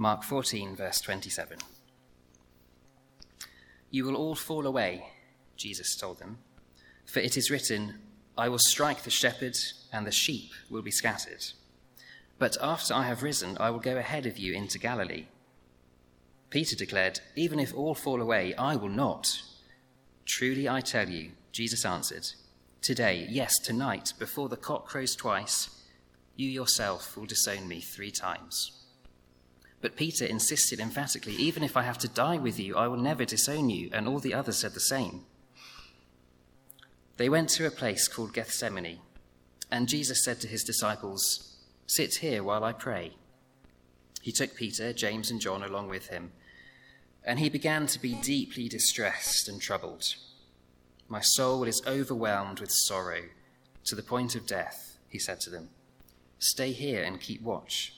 Mark 14, verse 27. You will all fall away, Jesus told them, for it is written, I will strike the shepherd, and the sheep will be scattered. But after I have risen, I will go ahead of you into Galilee. Peter declared, Even if all fall away, I will not. Truly I tell you, Jesus answered, Today, yes, tonight, before the cock crows twice, you yourself will disown me three times. But Peter insisted emphatically, Even if I have to die with you, I will never disown you. And all the others said the same. They went to a place called Gethsemane, and Jesus said to his disciples, Sit here while I pray. He took Peter, James, and John along with him, and he began to be deeply distressed and troubled. My soul is overwhelmed with sorrow to the point of death, he said to them. Stay here and keep watch.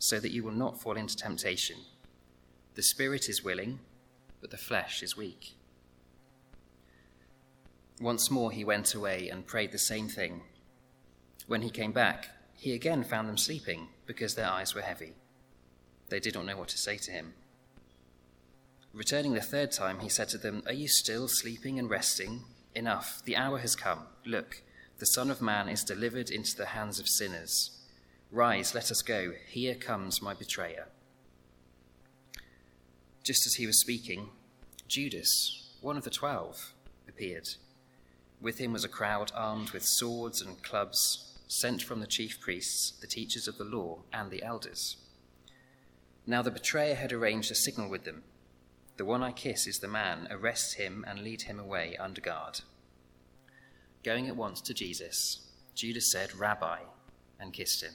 so that you will not fall into temptation. The spirit is willing, but the flesh is weak. Once more he went away and prayed the same thing. When he came back, he again found them sleeping because their eyes were heavy. They did not know what to say to him. Returning the third time, he said to them, Are you still sleeping and resting? Enough, the hour has come. Look, the Son of Man is delivered into the hands of sinners. Rise, let us go. Here comes my betrayer. Just as he was speaking, Judas, one of the twelve, appeared. With him was a crowd armed with swords and clubs, sent from the chief priests, the teachers of the law, and the elders. Now the betrayer had arranged a signal with them. The one I kiss is the man. Arrest him and lead him away under guard. Going at once to Jesus, Judas said, Rabbi, and kissed him.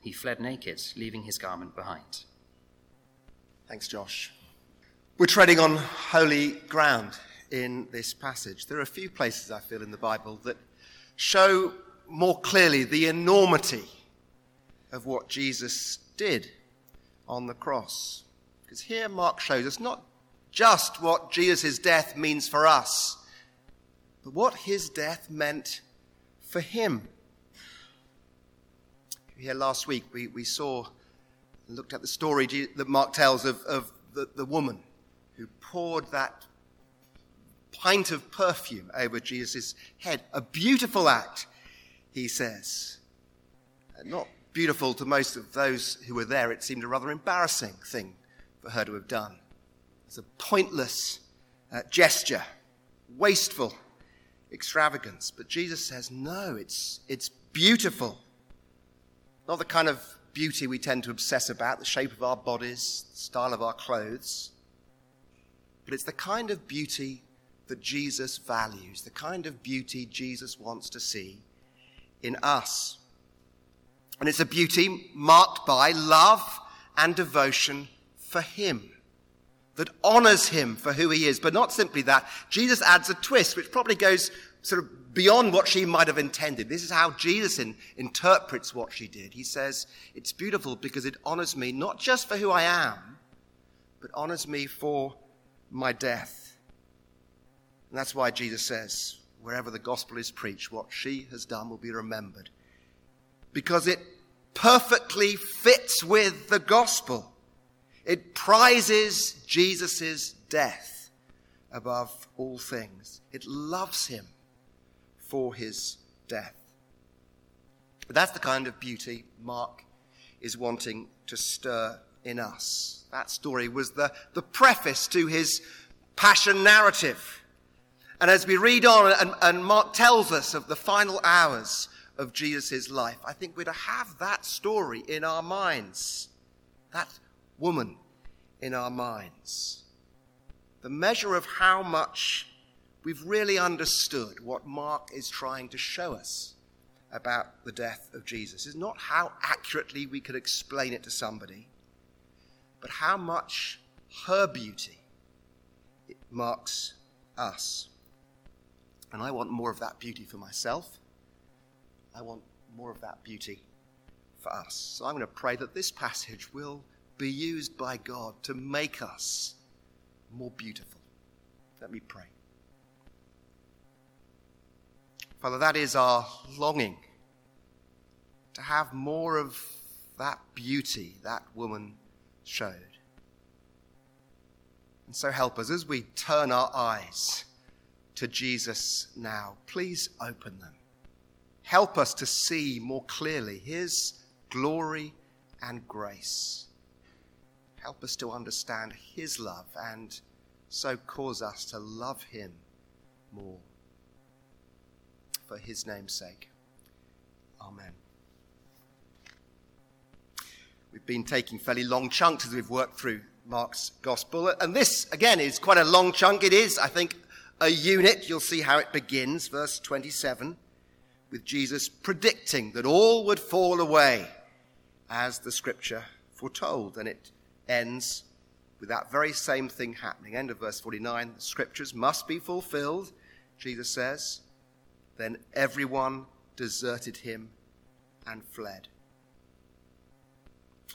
he fled naked, leaving his garment behind. Thanks, Josh. We're treading on holy ground in this passage. There are a few places I feel in the Bible that show more clearly the enormity of what Jesus did on the cross. Because here Mark shows us not just what Jesus' death means for us, but what his death meant for him. Here last week, we, we saw and looked at the story that Mark tells of, of the, the woman who poured that pint of perfume over Jesus' head. A beautiful act, he says. Not beautiful to most of those who were there. It seemed a rather embarrassing thing for her to have done. It's a pointless uh, gesture, wasteful extravagance. But Jesus says, no, it's, it's beautiful. Not the kind of beauty we tend to obsess about, the shape of our bodies, the style of our clothes. But it's the kind of beauty that Jesus values, the kind of beauty Jesus wants to see in us. And it's a beauty marked by love and devotion for Him, that honors Him for who He is. But not simply that, Jesus adds a twist which probably goes sort of beyond what she might have intended. This is how Jesus in, interprets what she did. He says, It's beautiful because it honors me not just for who I am, but honors me for my death. And that's why Jesus says, wherever the gospel is preached, what she has done will be remembered. Because it perfectly fits with the gospel. It prizes Jesus' death above all things. It loves him for his death. But that's the kind of beauty Mark is wanting to stir in us. That story was the, the preface to his passion narrative. And as we read on, and, and Mark tells us of the final hours of Jesus' life, I think we're to have that story in our minds, that woman in our minds. The measure of how much we've really understood what Mark is trying to show us about the death of Jesus is not how accurately we could explain it to somebody, but how much her beauty it marks us. And I want more of that beauty for myself. I want more of that beauty for us. So I'm going to pray that this passage will be used by God to make us more beautiful. Let me pray. Father, that is our longing to have more of that beauty that woman showed. And so help us as we turn our eyes to Jesus now. Please open them. Help us to see more clearly his glory and grace. Help us to understand his love and so cause us to love him more. For his name's sake. Amen. We've been taking fairly long chunks as we've worked through Mark's gospel. And this, again, is quite a long chunk. It is, I think, a unit. You'll see how it begins, verse 27, with Jesus predicting that all would fall away as the scripture foretold. And it ends with that very same thing happening. End of verse 49 the scriptures must be fulfilled, Jesus says. Then everyone deserted him and fled.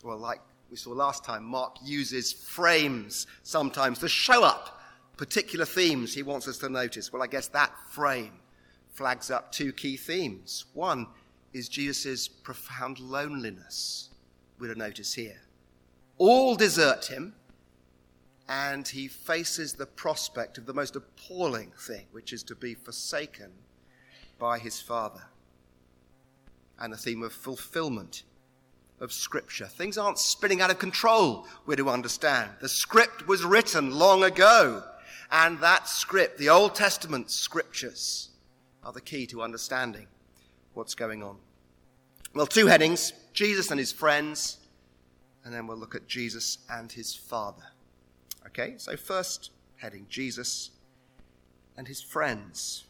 Well, like we saw last time, Mark uses frames sometimes to show up particular themes he wants us to notice. Well, I guess that frame flags up two key themes. One is Jesus' profound loneliness, to notice here. All desert him, and he faces the prospect of the most appalling thing, which is to be forsaken by his Father. And the theme of fulfillment of Scripture. Things aren't spinning out of control, we're to understand. The script was written long ago. And that script, the Old Testament scriptures, are the key to understanding what's going on. Well, two headings Jesus and his friends, and then we'll look at Jesus and his Father. Okay, so first heading Jesus and his friends.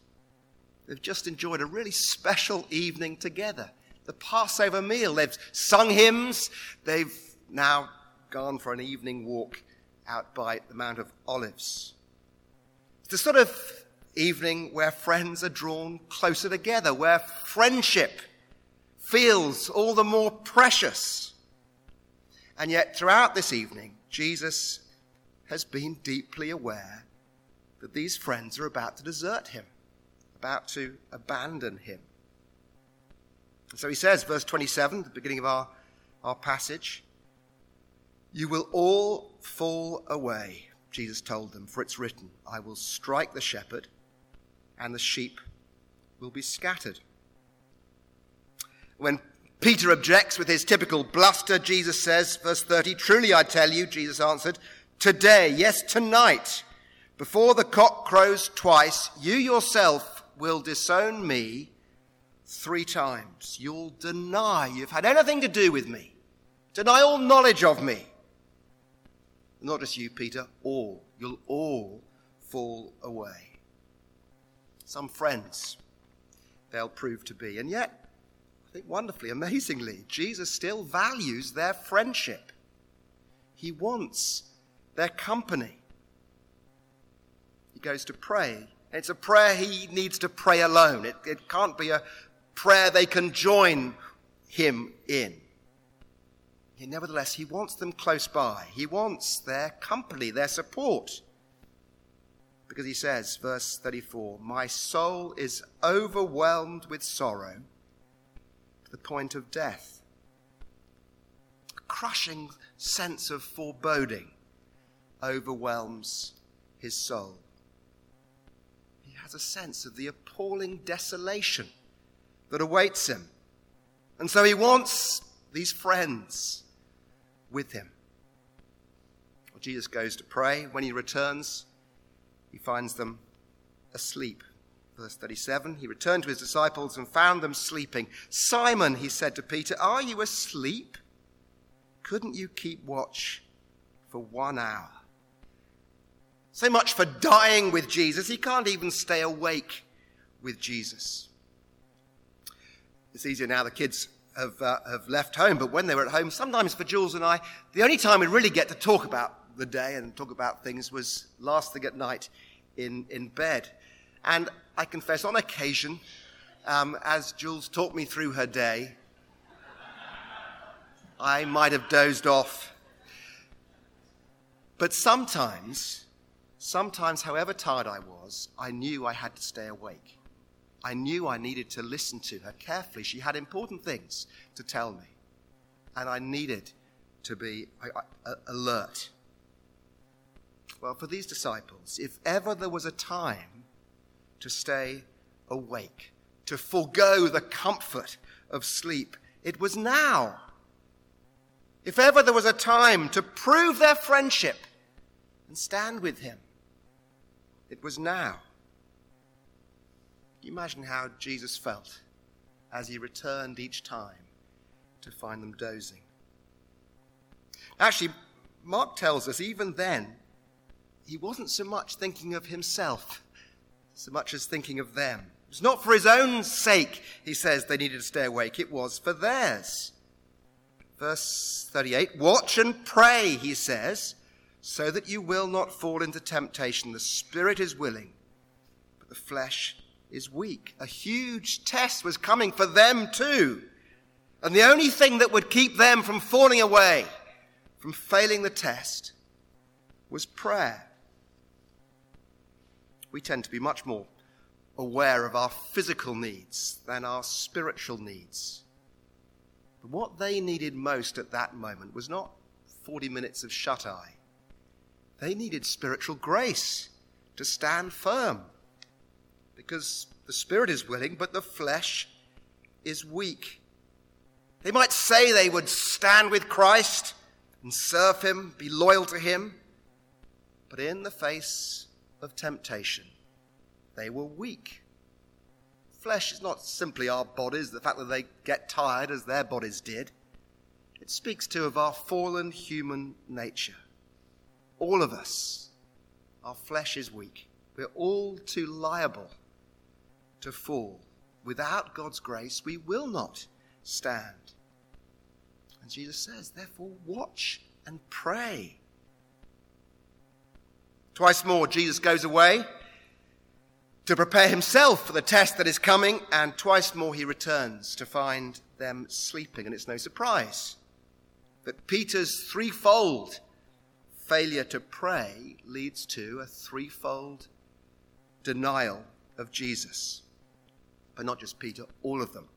They've just enjoyed a really special evening together. The Passover meal. They've sung hymns. They've now gone for an evening walk out by the Mount of Olives. It's the sort of evening where friends are drawn closer together, where friendship feels all the more precious. And yet, throughout this evening, Jesus has been deeply aware that these friends are about to desert him, about to abandon him. And so he says, verse 27, the beginning of our, our passage, You will all fall away Jesus told them, For it's written, I will strike the shepherd, and the sheep will be scattered. When Peter objects with his typical bluster, Jesus says, verse 30, Truly I tell you, Jesus answered, Today, yes, tonight, before the cock crows twice, you yourself will disown me three times. You'll deny you've had anything to do with me, deny all knowledge of me. Not just you, Peter, all. You'll all fall away. Some friends they'll prove to be. And yet, I think wonderfully, amazingly, Jesus still values their friendship. He wants their company. He goes to pray. It's a prayer he needs to pray alone. It, it can't be a prayer they can join him in nevertheless, he wants them close by. He wants their company, their support. Because he says, verse 34, My soul is overwhelmed with sorrow to the point of death. A crushing sense of foreboding overwhelms his soul. A sense of the appalling desolation that awaits him. And so he wants these friends with him. Jesus goes to pray. When he returns, he finds them asleep. Verse 37 He returned to his disciples and found them sleeping. Simon, he said to Peter, Are you asleep? Couldn't you keep watch for one hour? So much for dying with Jesus. He can't even stay awake with Jesus. It's easier now the kids have, uh, have left home, but when they were at home, sometimes for Jules and I, the only time we really get to talk about the day and talk about things was last thing at night in, in bed. And I confess, on occasion, um, as Jules talked me through her day, I might have dozed off. But sometimes, sometimes, however tired I was, I knew I had to stay awake. I knew I needed to listen to her carefully. She had important things to tell me, and I needed to be alert. Well, for these disciples, if ever there was a time to stay awake, to forego the comfort of sleep, it was now. If ever there was a time to prove their friendship and stand with him, it was now. Can you imagine how Jesus felt as he returned each time to find them dozing? Actually, Mark tells us even then, he wasn't so much thinking of himself so much as thinking of them. It was not for his own sake, he says, they needed to stay awake, it was for theirs. Verse 38 Watch and pray, he says, so that you will not fall into temptation. The spirit is willing, but the flesh is weak. A huge test was coming for them too. And the only thing that would keep them from falling away, from failing the test, was prayer. We tend to be much more aware of our physical needs than our spiritual needs. But what they needed most at that moment was not 40 minutes of shut eye. They needed spiritual grace to stand firm because the spirit is willing, but the flesh is weak. They might say they would stand with Christ and serve him, be loyal to him, but in the face of temptation, they were weak. Flesh is not simply our bodies, the fact that they get tired as their bodies did. It speaks too of our fallen human nature. All of us, our flesh is weak. We're all too liable to fall. Without God's grace, we will not stand. And Jesus says, therefore, watch and pray. Twice more, Jesus goes away to prepare himself for the test that is coming, and twice more he returns to find them sleeping. And it's no surprise that Peter's threefold failure to pray leads to a threefold denial of Jesus. But not just Peter, all of them.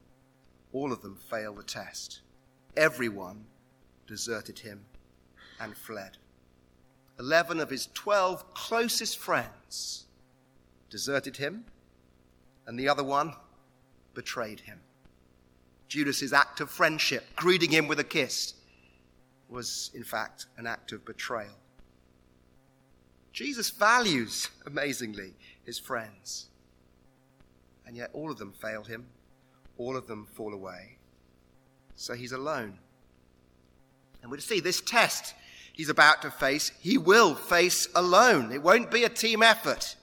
All of them fail the test. Everyone deserted him and fled. Eleven of his twelve closest friends deserted him, and the other one betrayed him. Judas's act of friendship, greeting him with a kiss, was in fact an act of betrayal. Jesus values, amazingly, his friends and yet all of them fail him, all of them fall away. So he's alone. And we'll see this test he's about to face, he will face alone. It won't be a team effort.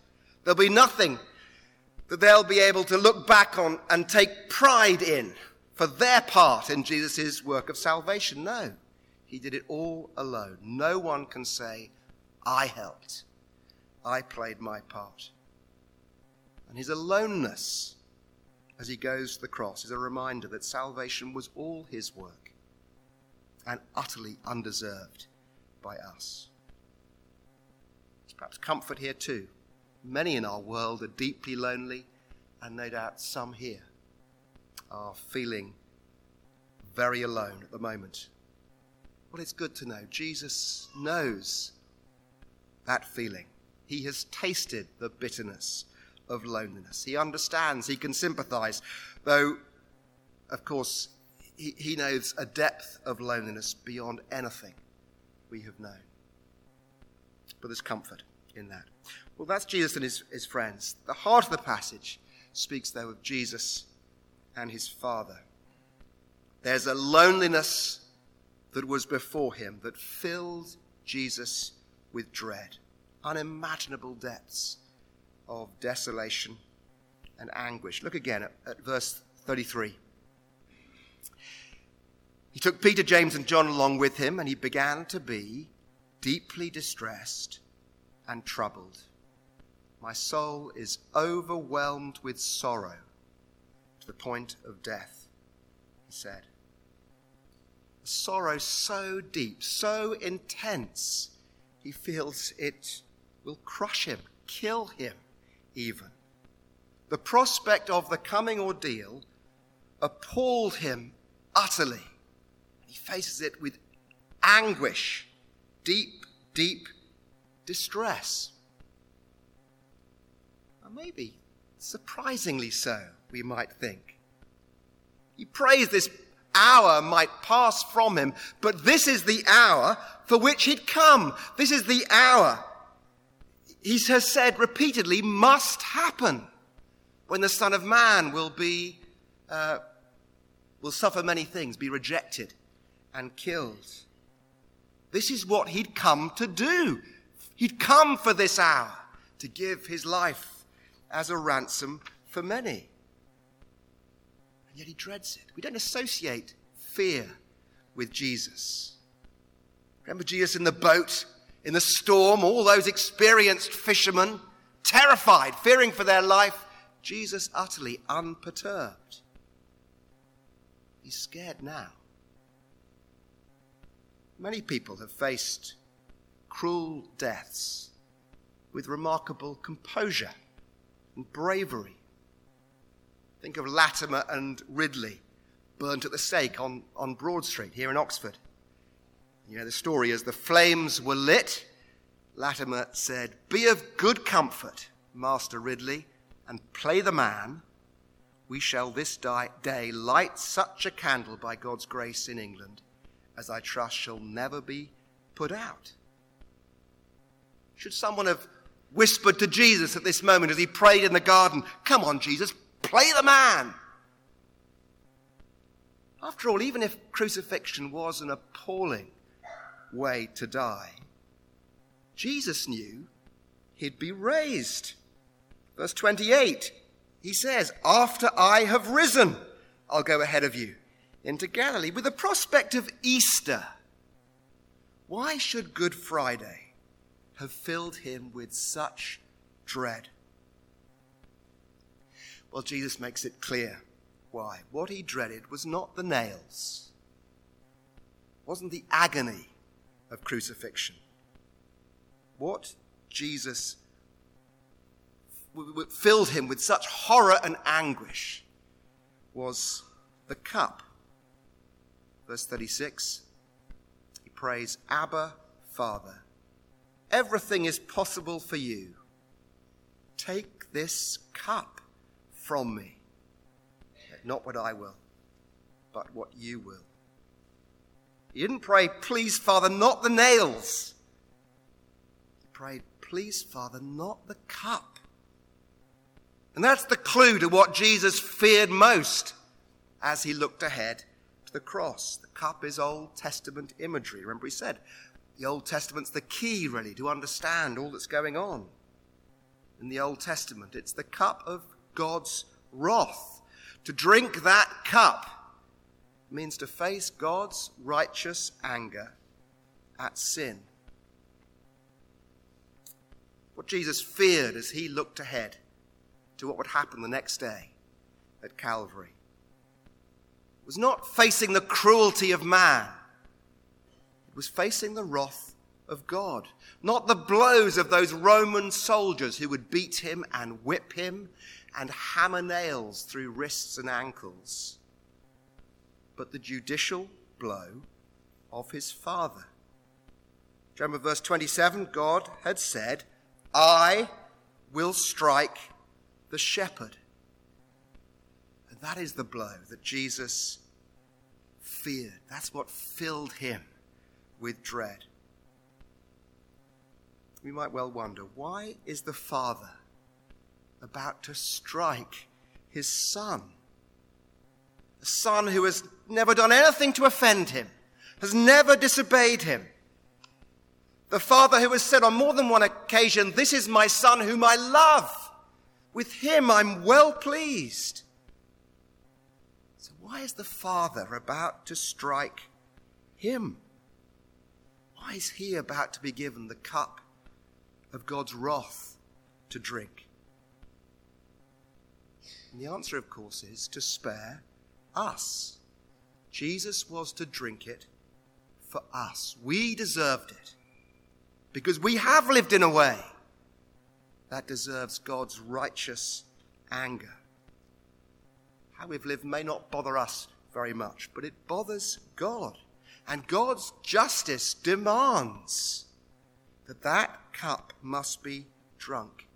There'll be nothing that they'll be able to look back on and take pride in for their part in Jesus' work of salvation. No, he did it all alone. No one can say, I helped, I played my part. And his aloneness as he goes to the cross is a reminder that salvation was all his work and utterly undeserved by us. There's perhaps comfort here too. Many in our world are deeply lonely, and no doubt some here are feeling very alone at the moment. Well, it's good to know Jesus knows that feeling. He has tasted the bitterness of loneliness. He understands, he can sympathize, though, of course, he, he knows a depth of loneliness beyond anything we have known. but there's comfort in that. Well, that's Jesus and his, his friends. The heart of the passage speaks, though, of Jesus and his Father. There's a loneliness that was before him that filled Jesus with dread, unimaginable depths of desolation and anguish. Look again at, at verse 33. He took Peter, James, and John along with him, and he began to be deeply distressed and troubled. My soul is overwhelmed with sorrow to the point of death, he said. Sorrow so deep, so intense, he feels it will crush him, kill him even. The prospect of the coming ordeal appalled him utterly. He faces it with anguish, deep, deep distress. Or maybe surprisingly so, we might think. He prays this hour might pass from him, but this is the hour for which he'd come. This is the hour, he has said repeatedly, must happen when the Son of Man will be, uh, will suffer many things, be rejected, and killed. This is what he'd come to do. He'd come for this hour to give his life as a ransom for many. And yet he dreads it. We don't associate fear with Jesus. Remember Jesus in the boat, in the storm, all those experienced fishermen, terrified, fearing for their life. Jesus utterly unperturbed. He's scared now. Many people have faced cruel deaths with remarkable composure and bravery. Think of Latimer and Ridley, burnt at the stake on, on Broad Street here in Oxford. You know the story as the flames were lit, Latimer said, Be of good comfort, Master Ridley, and play the man. We shall this day light such a candle by God's grace in England as I trust shall never be put out. Should someone have whispered to Jesus at this moment as he prayed in the garden, Come on, Jesus, play the man? After all, even if crucifixion was an appalling way to die, Jesus knew he'd be raised. Verse 28, he says, After I have risen, I'll go ahead of you into Galilee with the prospect of Easter. Why should Good Friday have filled him with such dread? Well, Jesus makes it clear why. What he dreaded was not the nails, wasn't the agony of crucifixion. What Jesus filled him with such horror and anguish was the cup Verse 36, he prays, Abba, Father, everything is possible for you. Take this cup from me. Not what I will, but what you will. He didn't pray, please, Father, not the nails. He prayed, please, Father, not the cup. And that's the clue to what Jesus feared most as he looked ahead to the cross. The cup is Old Testament imagery. Remember, he said the Old Testament's the key, really, to understand all that's going on in the Old Testament. It's the cup of God's wrath. To drink that cup means to face God's righteous anger at sin. What Jesus feared as he looked ahead to what would happen the next day at Calvary was not facing the cruelty of man, it was facing the wrath of God. Not the blows of those Roman soldiers who would beat him and whip him and hammer nails through wrists and ankles, but the judicial blow of his Father. remember verse 27? God had said, I will strike the shepherd. That is the blow that Jesus feared. That's what filled him with dread. we might well wonder why is the Father about to strike his Son? A son who has never done anything to offend him, has never disobeyed him. The Father who has said on more than one occasion, This is my Son whom I love. With him I'm well pleased. So, why is the Father about to strike him? Why is he about to be given the cup of God's wrath to drink? And the answer, of course, is to spare us. Jesus was to drink it for us. We deserved it because we have lived in a way that deserves God's righteous anger. How we've lived may not bother us very much, but it bothers God. And God's justice demands that that cup must be drunk.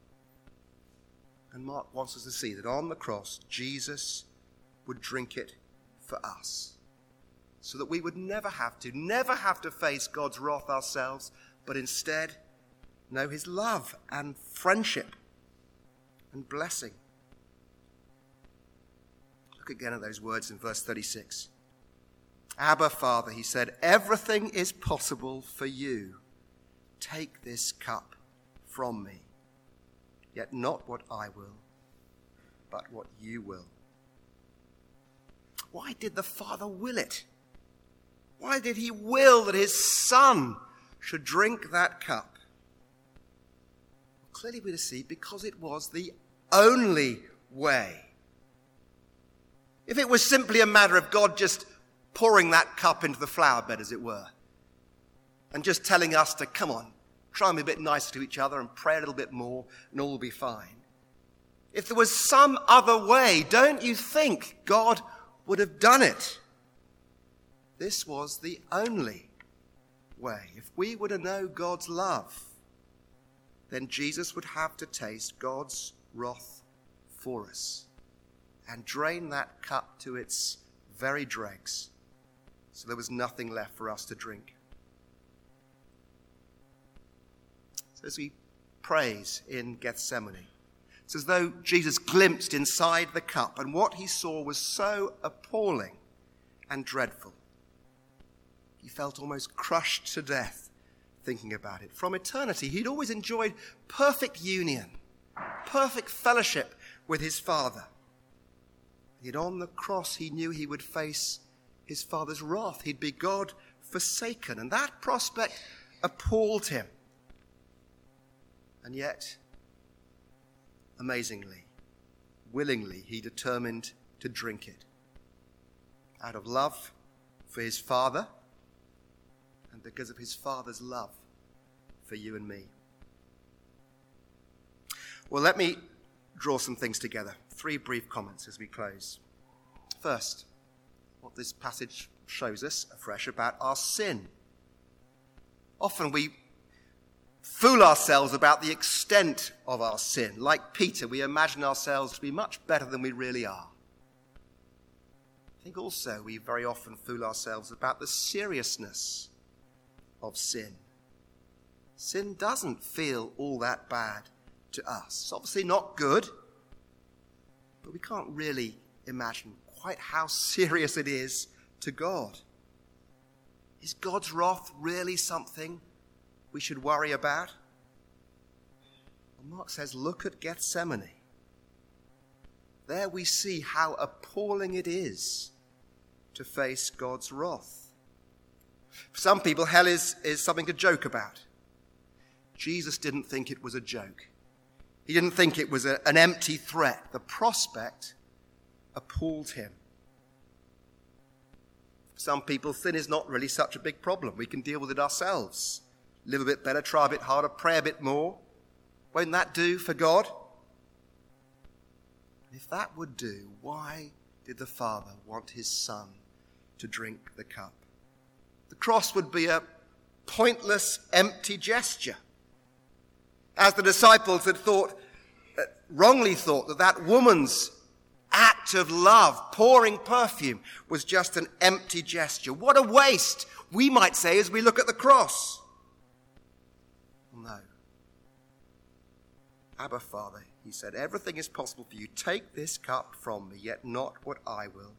And Mark wants us to see that on the cross, Jesus would drink it for us. So that we would never have to, never have to face God's wrath ourselves, but instead know his love and friendship and blessing. Look again at those words in verse 36. Abba, Father, he said, everything is possible for you. Take this cup from me. Yet not what I will, but what you will. Why did the Father will it? Why did he will that his Son should drink that cup? Clearly, we see because it was the only way. If it was simply a matter of God just pouring that cup into the flower bed, as it were, and just telling us to come on, try and be a bit nicer to each other and pray a little bit more, and all will be fine. If there was some other way, don't you think God would have done it? This was the only way. If we were to know God's love, then Jesus would have to taste God's wrath for us and drain that cup to its very dregs so there was nothing left for us to drink. So as he prays in Gethsemane, it's as though Jesus glimpsed inside the cup, and what he saw was so appalling and dreadful. He felt almost crushed to death thinking about it. From eternity, he'd always enjoyed perfect union, perfect fellowship with his Father. Yet on the cross, he knew he would face his father's wrath. He'd be God forsaken. And that prospect appalled him. And yet, amazingly, willingly, he determined to drink it. Out of love for his father and because of his father's love for you and me. Well, let me draw some things together. Three brief comments as we close. First, what this passage shows us afresh about our sin. Often we fool ourselves about the extent of our sin. Like Peter, we imagine ourselves to be much better than we really are. I think also we very often fool ourselves about the seriousness of sin. Sin doesn't feel all that bad to us. It's obviously not good, but we can't really imagine quite how serious it is to God. Is God's wrath really something we should worry about? Mark says, look at Gethsemane. There we see how appalling it is to face God's wrath. For some people, hell is, is something to joke about. Jesus didn't think it was a joke. He didn't think it was a, an empty threat. The prospect appalled him. For some people, sin is not really such a big problem. We can deal with it ourselves. Live a bit better, try a bit harder, pray a bit more. Won't that do for God? If that would do, why did the Father want his Son to drink the cup? The cross would be a pointless, empty gesture. As the disciples had thought, uh, wrongly thought, that that woman's act of love, pouring perfume, was just an empty gesture. What a waste, we might say, as we look at the cross. No. Abba, Father, he said, everything is possible for you. Take this cup from me, yet not what I will,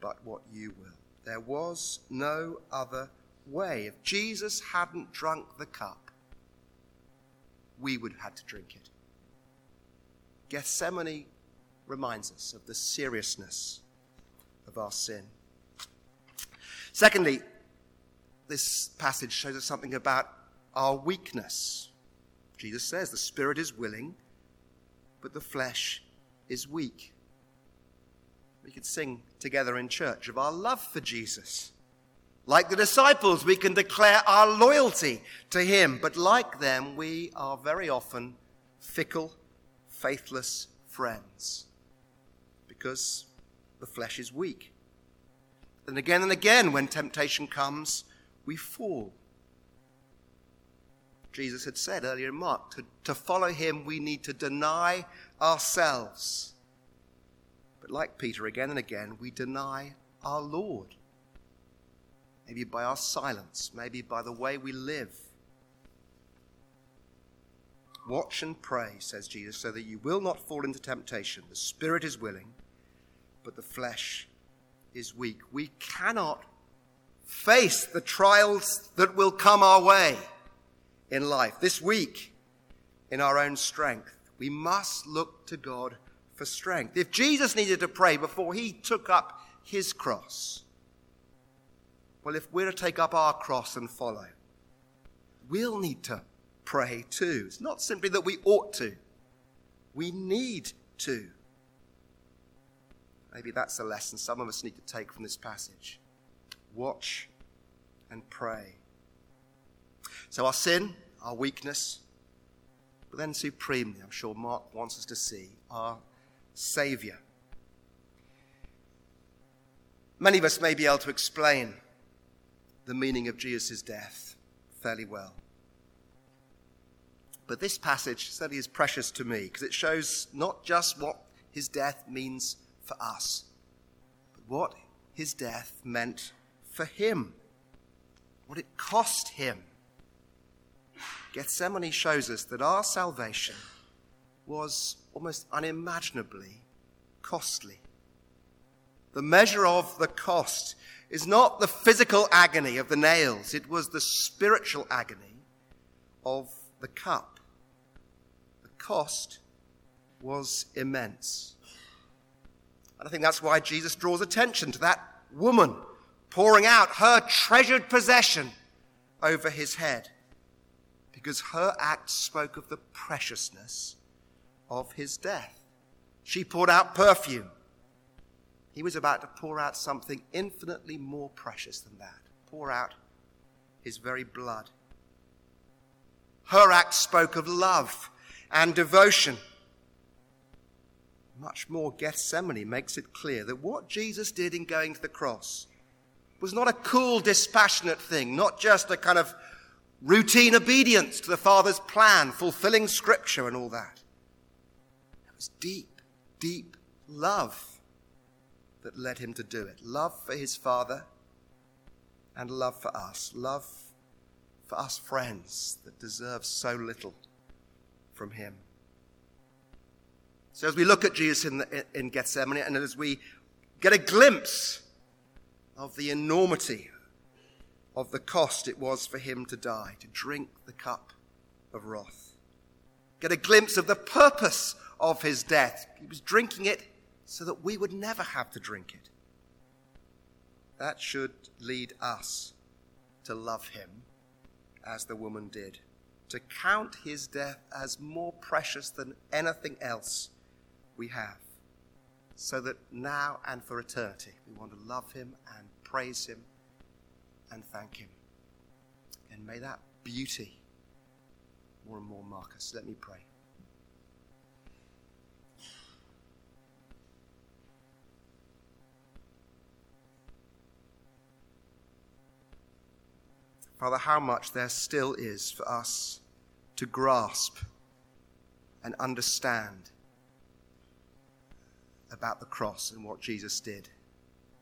but what you will. There was no other way. If Jesus hadn't drunk the cup, we would have had to drink it. Gethsemane reminds us of the seriousness of our sin. Secondly, this passage shows us something about our weakness. Jesus says the spirit is willing, but the flesh is weak. We could sing together in church of our love for Jesus. Like the disciples, we can declare our loyalty to him, but like them, we are very often fickle, faithless friends because the flesh is weak. And again and again, when temptation comes, we fall. Jesus had said earlier in Mark, to, to follow him, we need to deny ourselves. But like Peter, again and again, we deny our Lord. Maybe by our silence, maybe by the way we live. Watch and pray, says Jesus, so that you will not fall into temptation. The spirit is willing, but the flesh is weak. We cannot face the trials that will come our way in life this week in our own strength. We must look to God for strength. If Jesus needed to pray before he took up his cross, well, if we're to take up our cross and follow, we'll need to pray too. It's not simply that we ought to, we need to. Maybe that's a lesson some of us need to take from this passage. Watch and pray. So, our sin, our weakness, but then supremely, I'm sure Mark wants us to see, our Saviour. Many of us may be able to explain the meaning of Jesus' death fairly well. But this passage certainly is precious to me because it shows not just what his death means for us, but what his death meant for him, what it cost him. Gethsemane shows us that our salvation was almost unimaginably costly. The measure of the cost is not the physical agony of the nails, it was the spiritual agony of the cup. The cost was immense. And I think that's why Jesus draws attention to that woman pouring out her treasured possession over his head. Because her act spoke of the preciousness of his death. She poured out perfume. He was about to pour out something infinitely more precious than that pour out his very blood. Her act spoke of love and devotion much more, Gethsemane makes it clear that what Jesus did in going to the cross was not a cool, dispassionate thing, not just a kind of routine obedience to the Father's plan, fulfilling Scripture and all that. It was deep, deep love that led him to do it. Love for his Father and love for us. Love for us friends that deserve so little from him. So as we look at Jesus in, the, in Gethsemane and as we get a glimpse of the enormity of the cost it was for him to die, to drink the cup of wrath, get a glimpse of the purpose of his death. He was drinking it so that we would never have to drink it. That should lead us to love him as the woman did, to count his death as more precious than anything else we have, so that now and for eternity we want to love Him and praise Him and thank Him. And may that beauty more and more mark us. Let me pray. Father, how much there still is for us to grasp and understand about the cross and what Jesus did.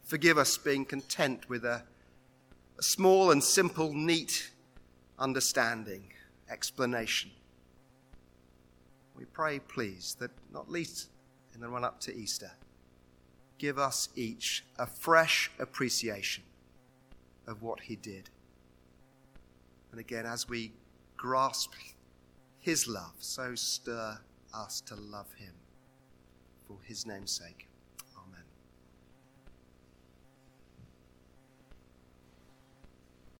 Forgive us being content with a, a small and simple, neat understanding, explanation, We pray, please, that not least in the run up to Easter, give us each a fresh appreciation of what he did. And again, as we grasp his love, so stir us to love him for his name's sake.